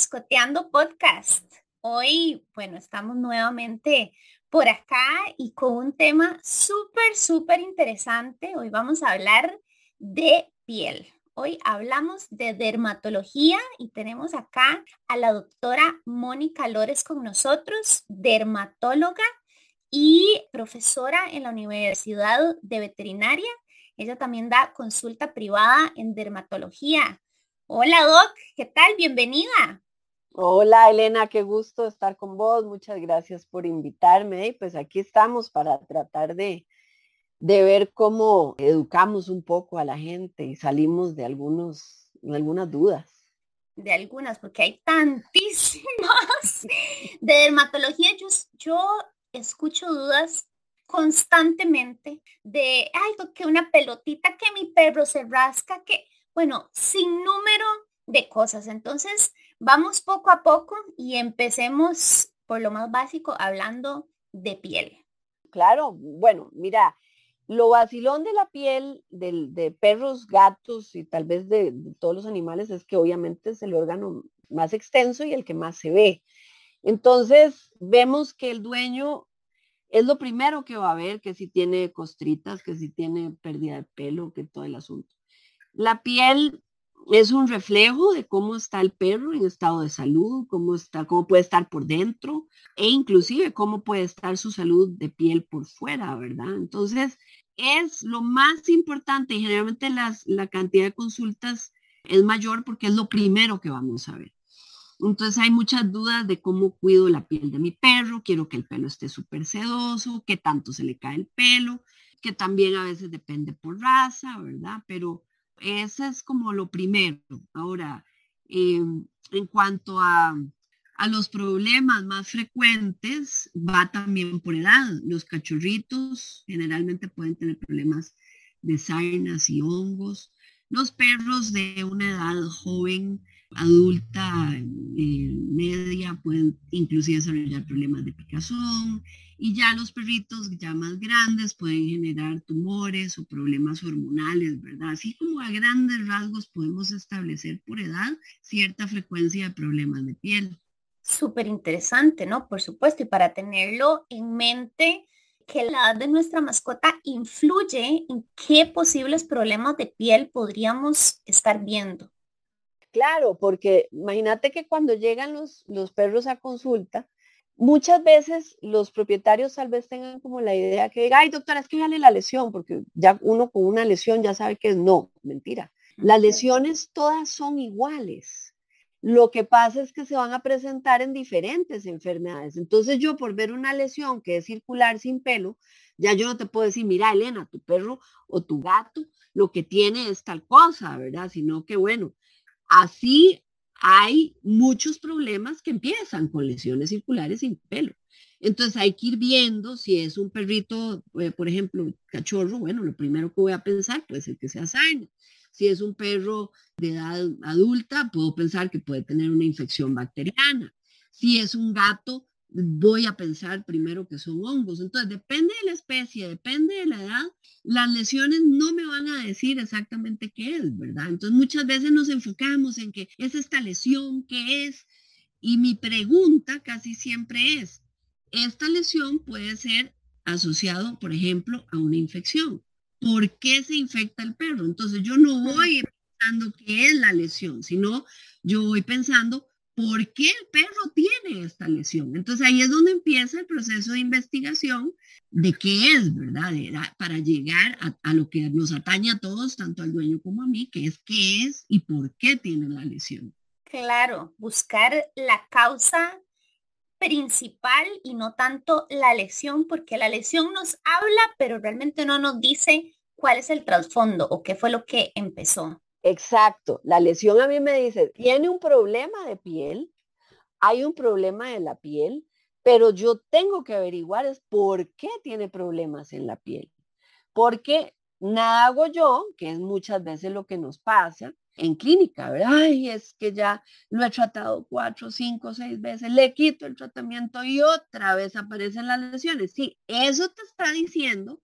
Mascoteando Podcast. Hoy, bueno, estamos nuevamente por acá y con un tema súper, súper interesante. Hoy vamos a hablar de piel. Hoy hablamos de dermatología y tenemos acá a la doctora Mónica Lores con nosotros, dermatóloga y profesora en la Universidad de Veterinaria. Ella también da consulta privada en dermatología. Hola Doc, ¿qué tal? Bienvenida. Hola Elena, qué gusto estar con vos. Muchas gracias por invitarme. Y pues aquí estamos para tratar de, de ver cómo educamos un poco a la gente y salimos de algunos, algunas dudas. De algunas, porque hay tantísimas. De dermatología, yo, yo escucho dudas constantemente de, ay, que una pelotita, que mi perro se rasca, que, bueno, sin número de cosas. Entonces, vamos poco a poco y empecemos por lo más básico hablando de piel. Claro, bueno, mira, lo vacilón de la piel de, perros, gatos y tal vez de, de, todos los animales es que obviamente es el órgano más extenso y el que más se ve. Entonces, vemos que el dueño es lo primero que va a ver, que si tiene costritas, que si tiene pérdida de pelo, que todo el asunto. La piel es un reflejo de cómo está el perro en estado de salud, cómo está, cómo puede estar por dentro e inclusive cómo puede estar su salud de piel por fuera, ¿verdad? Entonces, es lo más importante y generalmente las, la cantidad de consultas es mayor porque es lo primero que vamos a ver. Entonces hay muchas dudas de cómo cuido la piel de mi perro, quiero que el pelo esté súper sedoso, qué tanto se le cae el pelo, que también a veces depende por raza, ¿verdad? Pero ese es como lo primero. Ahora, em, en cuanto a, a los problemas más frecuentes, va también por edad. Los cachorritos generalmente pueden tener problemas de sarnas y hongos. Los perros de una edad joven adulta eh, media pueden inclusive desarrollar problemas de picazón y ya los perritos ya más grandes pueden generar tumores o problemas hormonales, ¿verdad? Así como a grandes rasgos podemos establecer por edad cierta frecuencia de problemas de piel. Súper interesante, ¿no? Por supuesto, y para tenerlo en mente, que la edad de nuestra mascota influye en qué posibles problemas de piel podríamos estar viendo. Claro, porque imagínate que cuando llegan los, los perros a consulta, muchas veces los propietarios tal vez tengan como la idea que ay doctora, es que dale la lesión, porque ya uno con una lesión ya sabe que es no, mentira. Las lesiones todas son iguales. Lo que pasa es que se van a presentar en diferentes enfermedades. Entonces yo por ver una lesión que es circular sin pelo, ya yo no te puedo decir, mira Elena, tu perro o tu gato lo que tiene es tal cosa, ¿verdad? Sino que bueno, Así hay muchos problemas que empiezan con lesiones circulares sin pelo. Entonces hay que ir viendo si es un perrito, eh, por ejemplo, cachorro, bueno, lo primero que voy a pensar puede ser que sea sarna. Si es un perro de edad adulta, puedo pensar que puede tener una infección bacteriana. Si es un gato, voy a pensar primero que son hongos. Entonces, depende de la especie, depende de la edad, las lesiones no me van a decir exactamente qué es, ¿verdad? Entonces, muchas veces nos enfocamos en que es esta lesión, qué es. Y mi pregunta casi siempre es, esta lesión puede ser asociado, por ejemplo, a una infección. ¿Por qué se infecta el perro? Entonces, yo no voy pensando qué es la lesión, sino yo voy pensando ¿por qué el perro tiene esta lesión? Entonces ahí es donde empieza el proceso de investigación de qué es, ¿verdad? Para llegar a, lo que nos atañe a todos, tanto al dueño como a mí, que es qué es y por qué tiene la lesión. Claro, buscar la causa principal y no tanto la lesión, porque la lesión nos habla, pero realmente no nos dice cuál es el trasfondo o qué fue lo que empezó. Exacto, la lesión a mí me dice, tiene un problema de piel, hay un problema de la piel, pero yo tengo que averiguar es por qué tiene problemas en la piel. Porque nada hago yo, que es muchas veces lo que nos pasa en clínica, ¿verdad? Ay, es que ya lo he tratado cuatro, cinco, seis veces, le quito el tratamiento y otra vez aparecen las lesiones. Sí, eso te está diciendo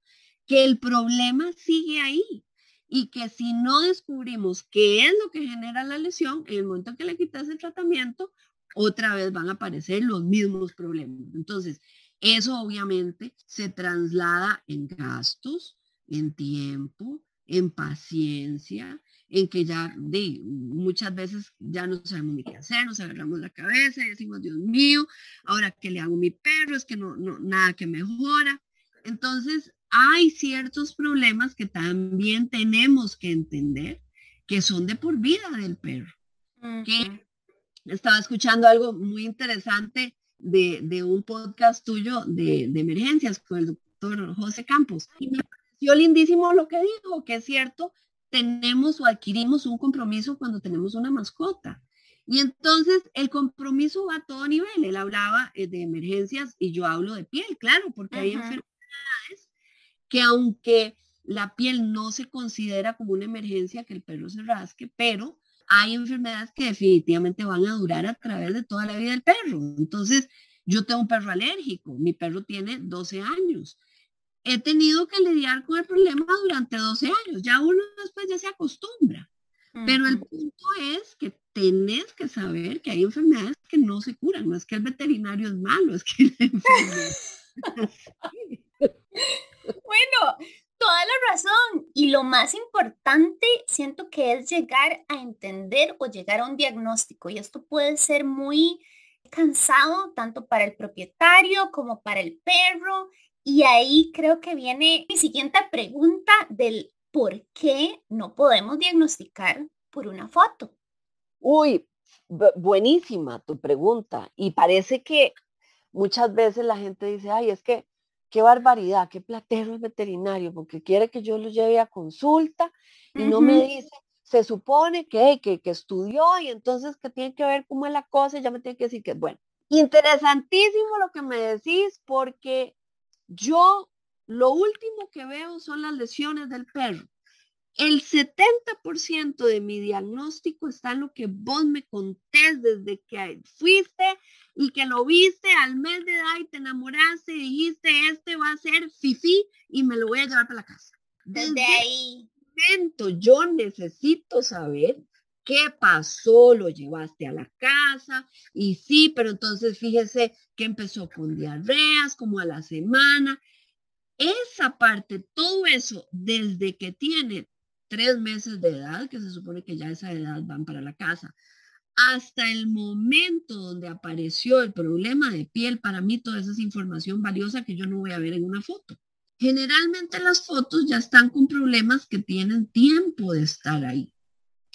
que el problema sigue ahí y que si no descubrimos qué es lo que genera la lesión, en el momento que le quitas el tratamiento, otra vez van a aparecer los mismos problemas. Entonces, eso obviamente se traslada en gastos, en tiempo, en paciencia, en que ya de, muchas veces ya no sabemos ni qué hacer, nos agarramos la cabeza y decimos, Dios mío, ahora qué le hago mi perro, es que no, no, nada que mejora. Entonces, hay ciertos problemas que también tenemos que entender que son de por vida del perro. que estaba escuchando algo muy interesante de, un podcast tuyo de, de, emergencias con el doctor José Campos. Y me pareció lindísimo lo que dijo, que es cierto, tenemos o adquirimos un compromiso cuando tenemos una mascota. Y entonces el compromiso va a todo nivel. Él hablaba eh, de emergencias y yo hablo de piel, claro, porque hay enfermedades que aunque la piel no se considera como una emergencia que el perro se rasque, pero hay enfermedades que definitivamente van a durar a través de toda la vida del perro. Entonces, yo tengo un perro alérgico, mi perro tiene 12 años. He tenido que lidiar con el problema durante 12 años, ya uno después ya se acostumbra. Pero el punto es que tenés que saber que hay enfermedades que no se curan, no es que el veterinario es malo, es que la enfermedad... bueno, toda la razón. Y lo más importante, siento que es llegar a entender o llegar a un diagnóstico. Y esto puede ser muy cansado tanto para el propietario como para el perro. Y ahí creo que viene mi siguiente pregunta del por qué no podemos diagnosticar por una foto. Uy, buenísima tu pregunta. Y parece que muchas veces la gente dice, ay, es que qué barbaridad, qué platero el veterinario, porque quiere que yo lo lleve a consulta y no me dice, se supone que, que, que, estudió y entonces que tiene que ver cómo es la cosa y ya me tiene que decir que es bueno. Interesantísimo lo que me decís porque yo lo último que veo son las lesiones del perro. El 70% de mi diagnóstico está en lo que vos me contés desde que fuiste y que lo viste al mes de edad y te enamoraste y dijiste, este va a ser fifi y me lo voy a llevar para la casa. Desde, ahí. Momento, yo necesito saber qué pasó, lo llevaste a la casa y sí, pero entonces fíjese que empezó con diarreas como a la semana. Esa parte, todo eso, desde que tiene tres meses de edad, que se supone que ya esa edad van para la casa, hasta el momento donde apareció el problema de piel, para mí toda esa es información valiosa que yo no voy a ver en una foto. Generalmente las fotos ya están con problemas que tienen tiempo de estar ahí,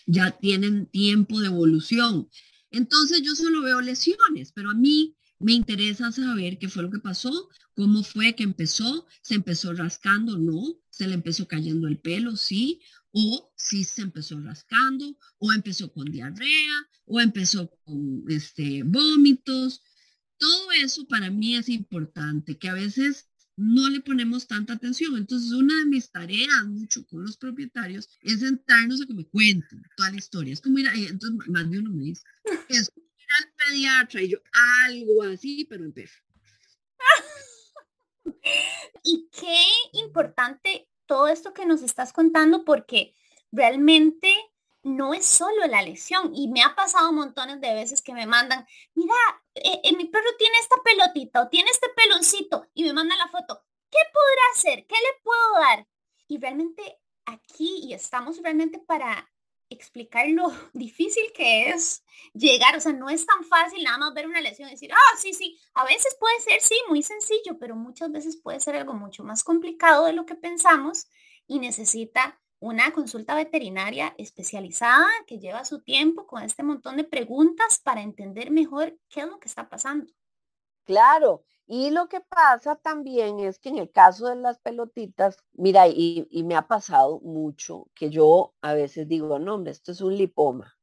ya tienen tiempo de evolución. Entonces yo solo veo lesiones, pero a mí me interesa saber qué fue lo que pasó, cómo fue que empezó, se empezó rascando, no, se le empezó cayendo el pelo, sí, o si se empezó rascando, o empezó con diarrea, o empezó con este, vómitos. Todo eso para mí es importante, que a veces no le ponemos tanta atención. Entonces, una de mis tareas mucho con los propietarios es sentarnos a que me cuenten toda la historia. Es como ir ahí, entonces más de uno me dice, es ir al pediatra y yo algo así, pero en perro. y qué importante todo esto que nos estás contando porque realmente no es solo la lesión y me ha pasado montones de veces que me mandan, mira, eh, eh, mi perro tiene esta pelotita o tiene este peloncito y me mandan la foto. ¿Qué podrá hacer? ¿Qué le puedo dar? Y realmente aquí y estamos realmente para explicar lo difícil que es llegar, o sea, no es tan fácil nada más ver una lesión y decir, ah, sí, sí, a veces puede ser, sí, muy sencillo, pero muchas veces puede ser algo mucho más complicado de lo que pensamos y necesita una consulta veterinaria especializada que lleva su tiempo con este montón de preguntas para entender mejor qué es lo que está pasando. Claro, y lo que pasa también es que en el caso de las pelotitas, mira, y, me ha pasado mucho que yo a veces digo, no, hombre, esto es un lipoma,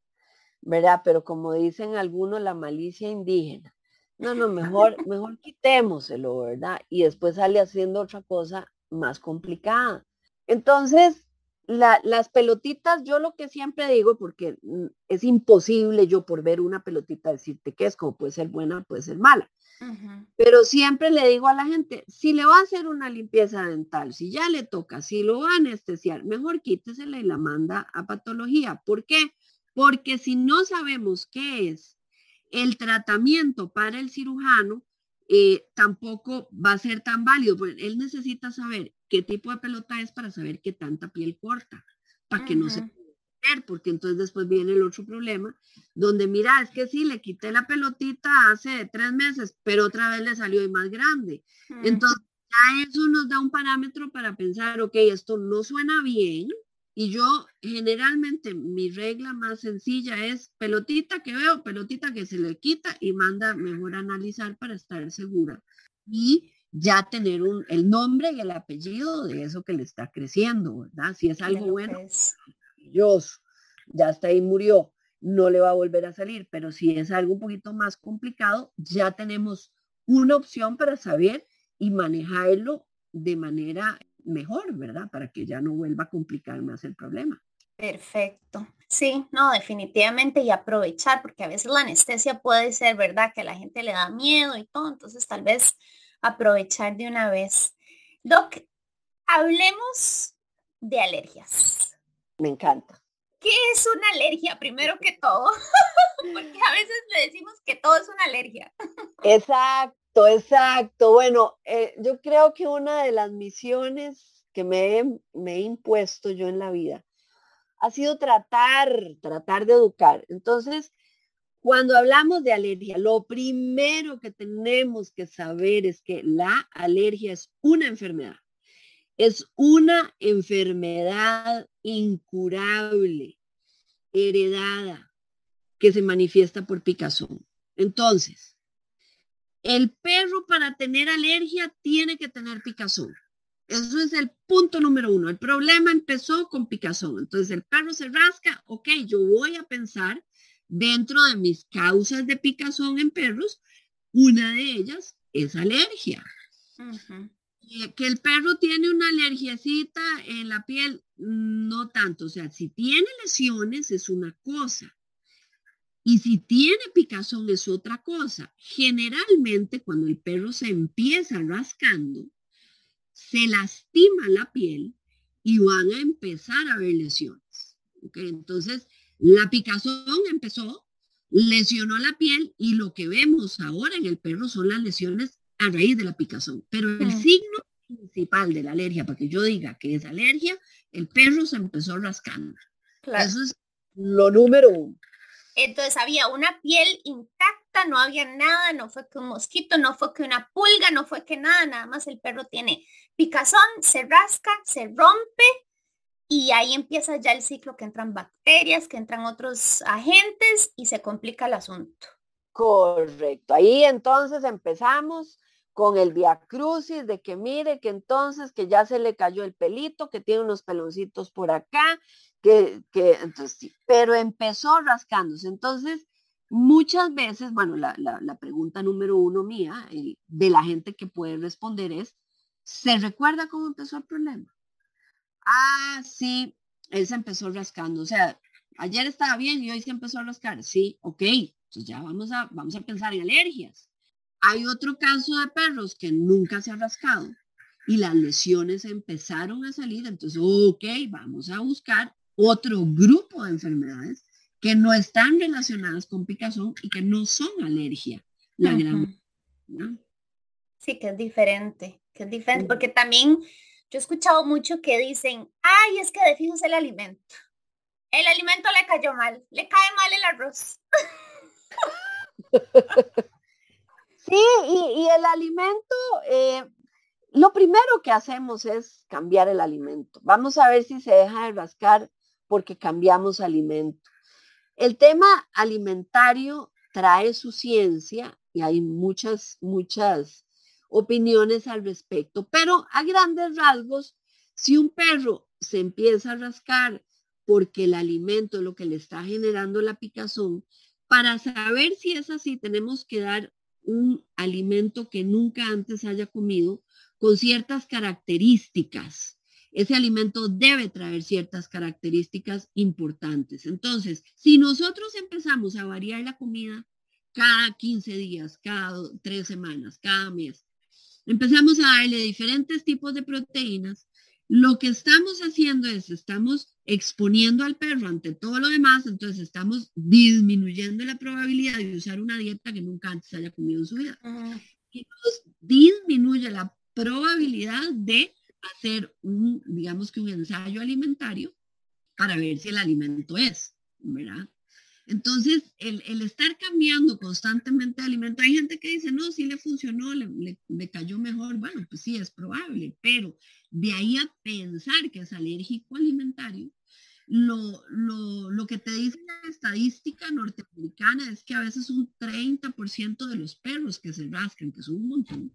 ¿verdad? Pero como dicen algunos, la malicia indígena. No, no, mejor, mejor quitémoselo, ¿verdad? Y después sale haciendo otra cosa más complicada. Entonces, las pelotitas, yo lo que siempre digo, porque mm, es imposible yo por ver una pelotita decirte que es, como puede ser buena, puede ser mala. Pero siempre le digo a la gente, si le va a hacer una limpieza dental, si ya le toca, si lo va a anestesiar, mejor quítesela y la manda a patología. ¿Por qué? Porque si no sabemos qué es el tratamiento para el cirujano, eh, tampoco va a ser tan válido. él necesita saber qué tipo de pelota es para saber qué tanta piel corta, para que no se porque entonces después viene el otro problema, donde mira, es que sí, le quité la pelotita hace tres meses, pero otra vez le salió y más grande. Entonces, ya eso nos da un parámetro para pensar, ok, esto no suena bien. Y yo generalmente mi regla más sencilla es pelotita que veo, pelotita que se le quita y manda mejor analizar para estar segura. Y ya tener un, el nombre y el apellido de eso que le está creciendo, ¿verdad? Si es algo bueno, Dios, ya está ahí murió, no le va a volver a salir, pero si es algo un poquito más complicado, ya tenemos una opción para saber y manejarlo de manera mejor, ¿verdad? Para que ya no vuelva a complicar más el problema. Perfecto. Sí, no, definitivamente y aprovechar, porque a veces la anestesia puede ser, ¿verdad? Que a la gente le da miedo y todo, entonces tal vez aprovechar de una vez. Doc, hablemos de alergias. Me encanta. ¿Qué es una alergia primero que todo? Porque a veces le decimos que todo es una alergia. Exacto, exacto. Bueno, eh, yo creo que una de las misiones que me me he impuesto yo en la vida ha sido tratar, tratar de educar. Entonces, cuando hablamos de alergia, lo primero que tenemos que saber es que la alergia es una enfermedad. Es una enfermedad incurable, heredada, que se manifiesta por picazón. Entonces, el perro para tener alergia tiene que tener picazón. Eso es el punto número uno. El problema empezó con picazón. Entonces el perro se rasca, ok, yo voy a pensar dentro de mis causas de picazón en perros, una de ellas es alergia que el perro tiene una alergiacita en la piel, no tanto. O sea, si tiene lesiones es una cosa. Y si tiene picazón es otra cosa. Generalmente cuando el perro se empieza rascando, se lastima la piel y van a empezar a ver lesiones. Entonces, la picazón empezó, lesionó la piel y lo que vemos ahora en el perro son las lesiones a raíz de la picazón. Pero el mm. signo principal de la alergia, para que yo diga que es alergia, el perro se empezó rascando. Eso es lo número uno. Entonces había una piel intacta, no había nada, no fue que un mosquito, no fue que una pulga, no fue que nada, nada más el perro tiene picazón, se rasca, se rompe y ahí empieza ya el ciclo que entran bacterias, que entran otros agentes y se complica el asunto. Correcto, ahí entonces empezamos con el crucis de que mire que entonces que ya se le cayó el pelito, que tiene unos peloncitos por acá, que, que entonces sí, pero empezó rascándose. Entonces, muchas veces, bueno, la, la, pregunta número uno mía, de la gente que puede responder es, ¿se recuerda cómo empezó el problema? Ah, sí, él se empezó rascando, o sea, ayer estaba bien y hoy se empezó a rascar. Sí, ok, entonces ya vamos a, vamos a pensar en alergias. Hay otro caso de perros que nunca se ha rascado y las lesiones empezaron a salir. Entonces, ok, vamos a buscar otro grupo de enfermedades que no están relacionadas con picazón y que no son alergia. La Sí, que es diferente, que es diferente, porque también yo he escuchado mucho que dicen, ay, es que de fijo es el alimento. El alimento le cayó mal, le cae mal el arroz. Sí, y, el alimento, eh, lo primero que hacemos es cambiar el alimento. Vamos a ver si se deja de rascar porque cambiamos alimento. El tema alimentario trae su ciencia y hay muchas, muchas opiniones al respecto, pero a grandes rasgos, si un perro se empieza a rascar porque el alimento es lo que le está generando la picazón, para saber si es así, tenemos que dar un alimento que nunca antes haya comido con ciertas características ese alimento debe traer ciertas características importantes. Entonces, si nosotros empezamos a variar la comida cada 15 días, cada tres semanas, cada mes, empezamos a darle diferentes tipos de proteínas, lo que estamos haciendo es, estamos exponiendo al perro ante todo lo demás, entonces estamos disminuyendo la probabilidad de usar una dieta que nunca antes haya comido en su vida. Y nos disminuye la probabilidad de hacer un, digamos que un ensayo alimentario para ver si el alimento es, ¿verdad? Entonces, el, estar cambiando constantemente de alimento, hay gente que dice, no, sí le funcionó, le, le, cayó mejor. Bueno, pues sí, es probable, pero de ahí a pensar que es alérgico alimentario, lo, lo, lo, que te dice la estadística norteamericana es que a veces un 30% de los perros que se rascan, que son un montón,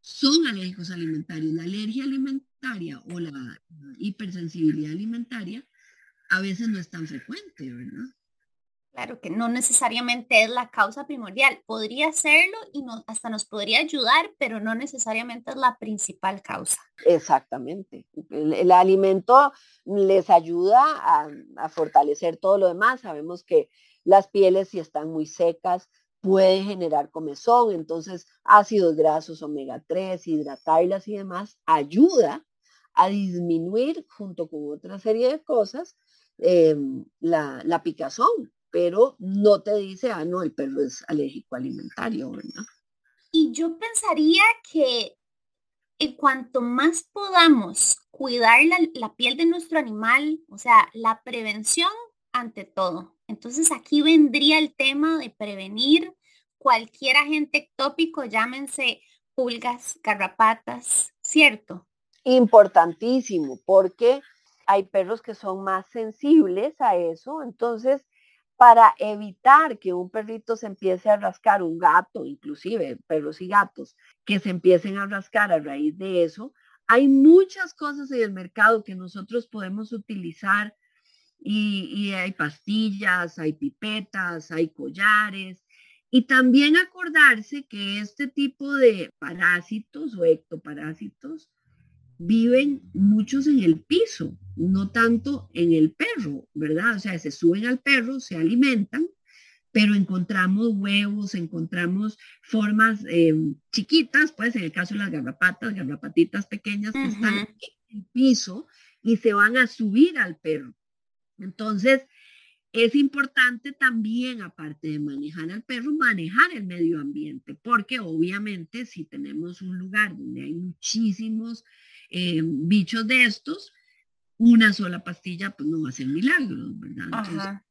son alérgicos alimentarios. La alergia alimentaria o la hipersensibilidad alimentaria a veces no es tan frecuente, ¿verdad? Claro que no necesariamente es la causa primordial. Podría serlo y hasta nos podría ayudar, pero no necesariamente es la principal causa. Exactamente. El, alimento les ayuda a, fortalecer todo lo demás. Sabemos que las pieles, si están muy secas, puede generar comezón. Entonces, ácidos grasos omega 3, hidratarlas y demás, ayuda a disminuir, junto con otra serie de cosas, em, la picazón pero no te dice, ah, no, el perro es alérgico alimentario, ¿verdad? Y yo pensaría que en cuanto más podamos cuidar la, piel de nuestro animal, o sea, la prevención ante todo. Entonces aquí vendría el tema de prevenir cualquier agente ectópico, llámense pulgas, garrapatas, ¿cierto? Importantísimo, porque hay perros que son más sensibles a eso, entonces para evitar que un perrito se empiece a rascar, un gato, inclusive perros y gatos, que se empiecen a rascar a raíz de eso, hay muchas cosas en el mercado que nosotros podemos utilizar y, hay pastillas, hay pipetas, hay collares. Y también acordarse que este tipo de parásitos o ectoparásitos viven muchos en el piso, no tanto en el perro, ¿verdad? O sea, se suben al perro, se alimentan, pero encontramos huevos, encontramos formas em, chiquitas, pues en el caso de las garrapatas, garrapatitas pequeñas que están en el piso y se van a subir al perro. Entonces, es importante también, aparte de manejar al perro, manejar el medio ambiente, porque obviamente si tenemos un lugar donde hay muchísimos eh, bichos de estos, una sola pastilla pues no va a ser milagros, ¿verdad?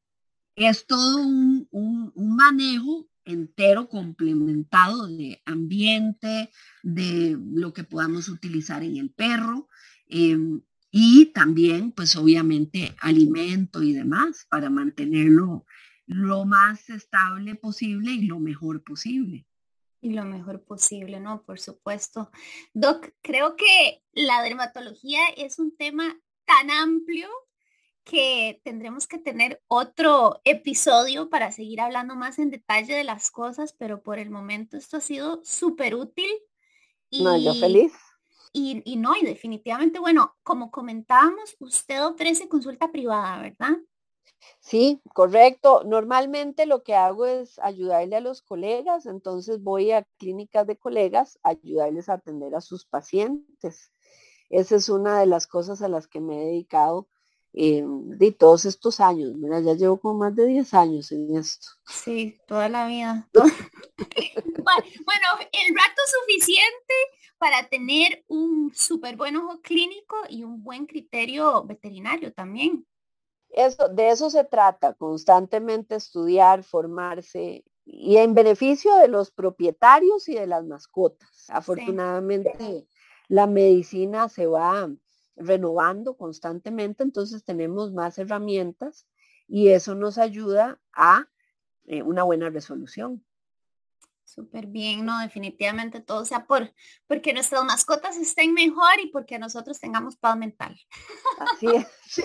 es todo un, manejo entero complementado de ambiente, de lo que podamos utilizar en el perro em, y también pues obviamente alimento y demás para mantenerlo lo más estable posible y lo mejor posible y lo mejor posible, ¿no? Por supuesto. Doc, creo que la dermatología es un tema tan amplio que tendremos que tener otro episodio para seguir hablando más en detalle de las cosas, pero por el momento esto ha sido súper útil. Y, no, yo feliz. Y, no, y definitivamente, bueno, como comentábamos, usted ofrece consulta privada, ¿verdad? Sí, correcto. Normalmente lo que hago es ayudarle a los colegas, entonces voy a clínicas de colegas ayudarles a atender a sus pacientes. Esa es una de las cosas a las que me he dedicado eh, de todos estos años. Mira, ya llevo como más de 10 años en esto. Sí, toda la vida. bueno, el rato suficiente para tener un súper buen ojo clínico y un buen criterio veterinario también. Eso, de eso se trata, constantemente estudiar, formarse y en beneficio de los propietarios y de las mascotas. Afortunadamente, la medicina se va renovando constantemente, entonces tenemos más herramientas y eso nos ayuda a eh, una buena resolución. Súper bien, no, definitivamente todo sea por porque nuestras mascotas estén mejor y porque nosotros tengamos paz mental. Así es, sí,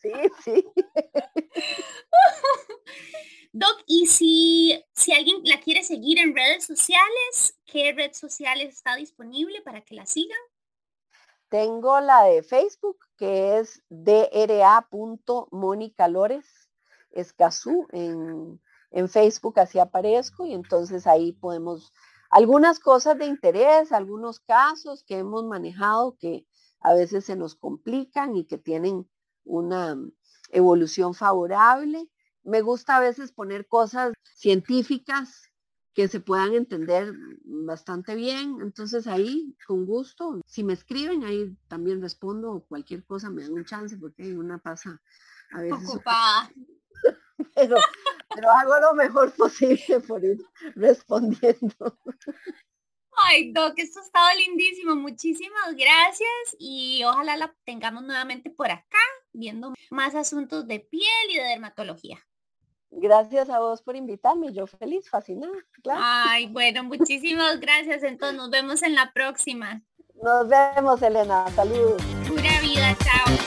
sí, sí. Doc, y si, si alguien la quiere seguir en redes sociales, ¿qué red social está disponible para que la sigan? Tengo la de Facebook, que es dra.monicalores Escazú en, en Facebook, así aparezco y entonces ahí podemos, algunas cosas de interés, algunos casos que hemos manejado que a veces se nos complican y que tienen una evolución favorable. Me gusta a veces poner cosas científicas que se puedan entender bastante bien. Entonces ahí, con gusto, si me escriben, ahí también respondo cualquier cosa, me dan un chance porque una pasa a veces ocupada. Pero, pero hago lo mejor posible por ir respondiendo. Ay, Doc, esto ha estado lindísimo. Muchísimas gracias y ojalá la tengamos nuevamente por acá, viendo más asuntos de piel y de dermatología. Gracias a vos por invitarme, yo feliz, fascinada. Ay, bueno, muchísimas gracias. Entonces nos vemos en la próxima. Nos vemos, Elena. Saludos. Pura vida, chao.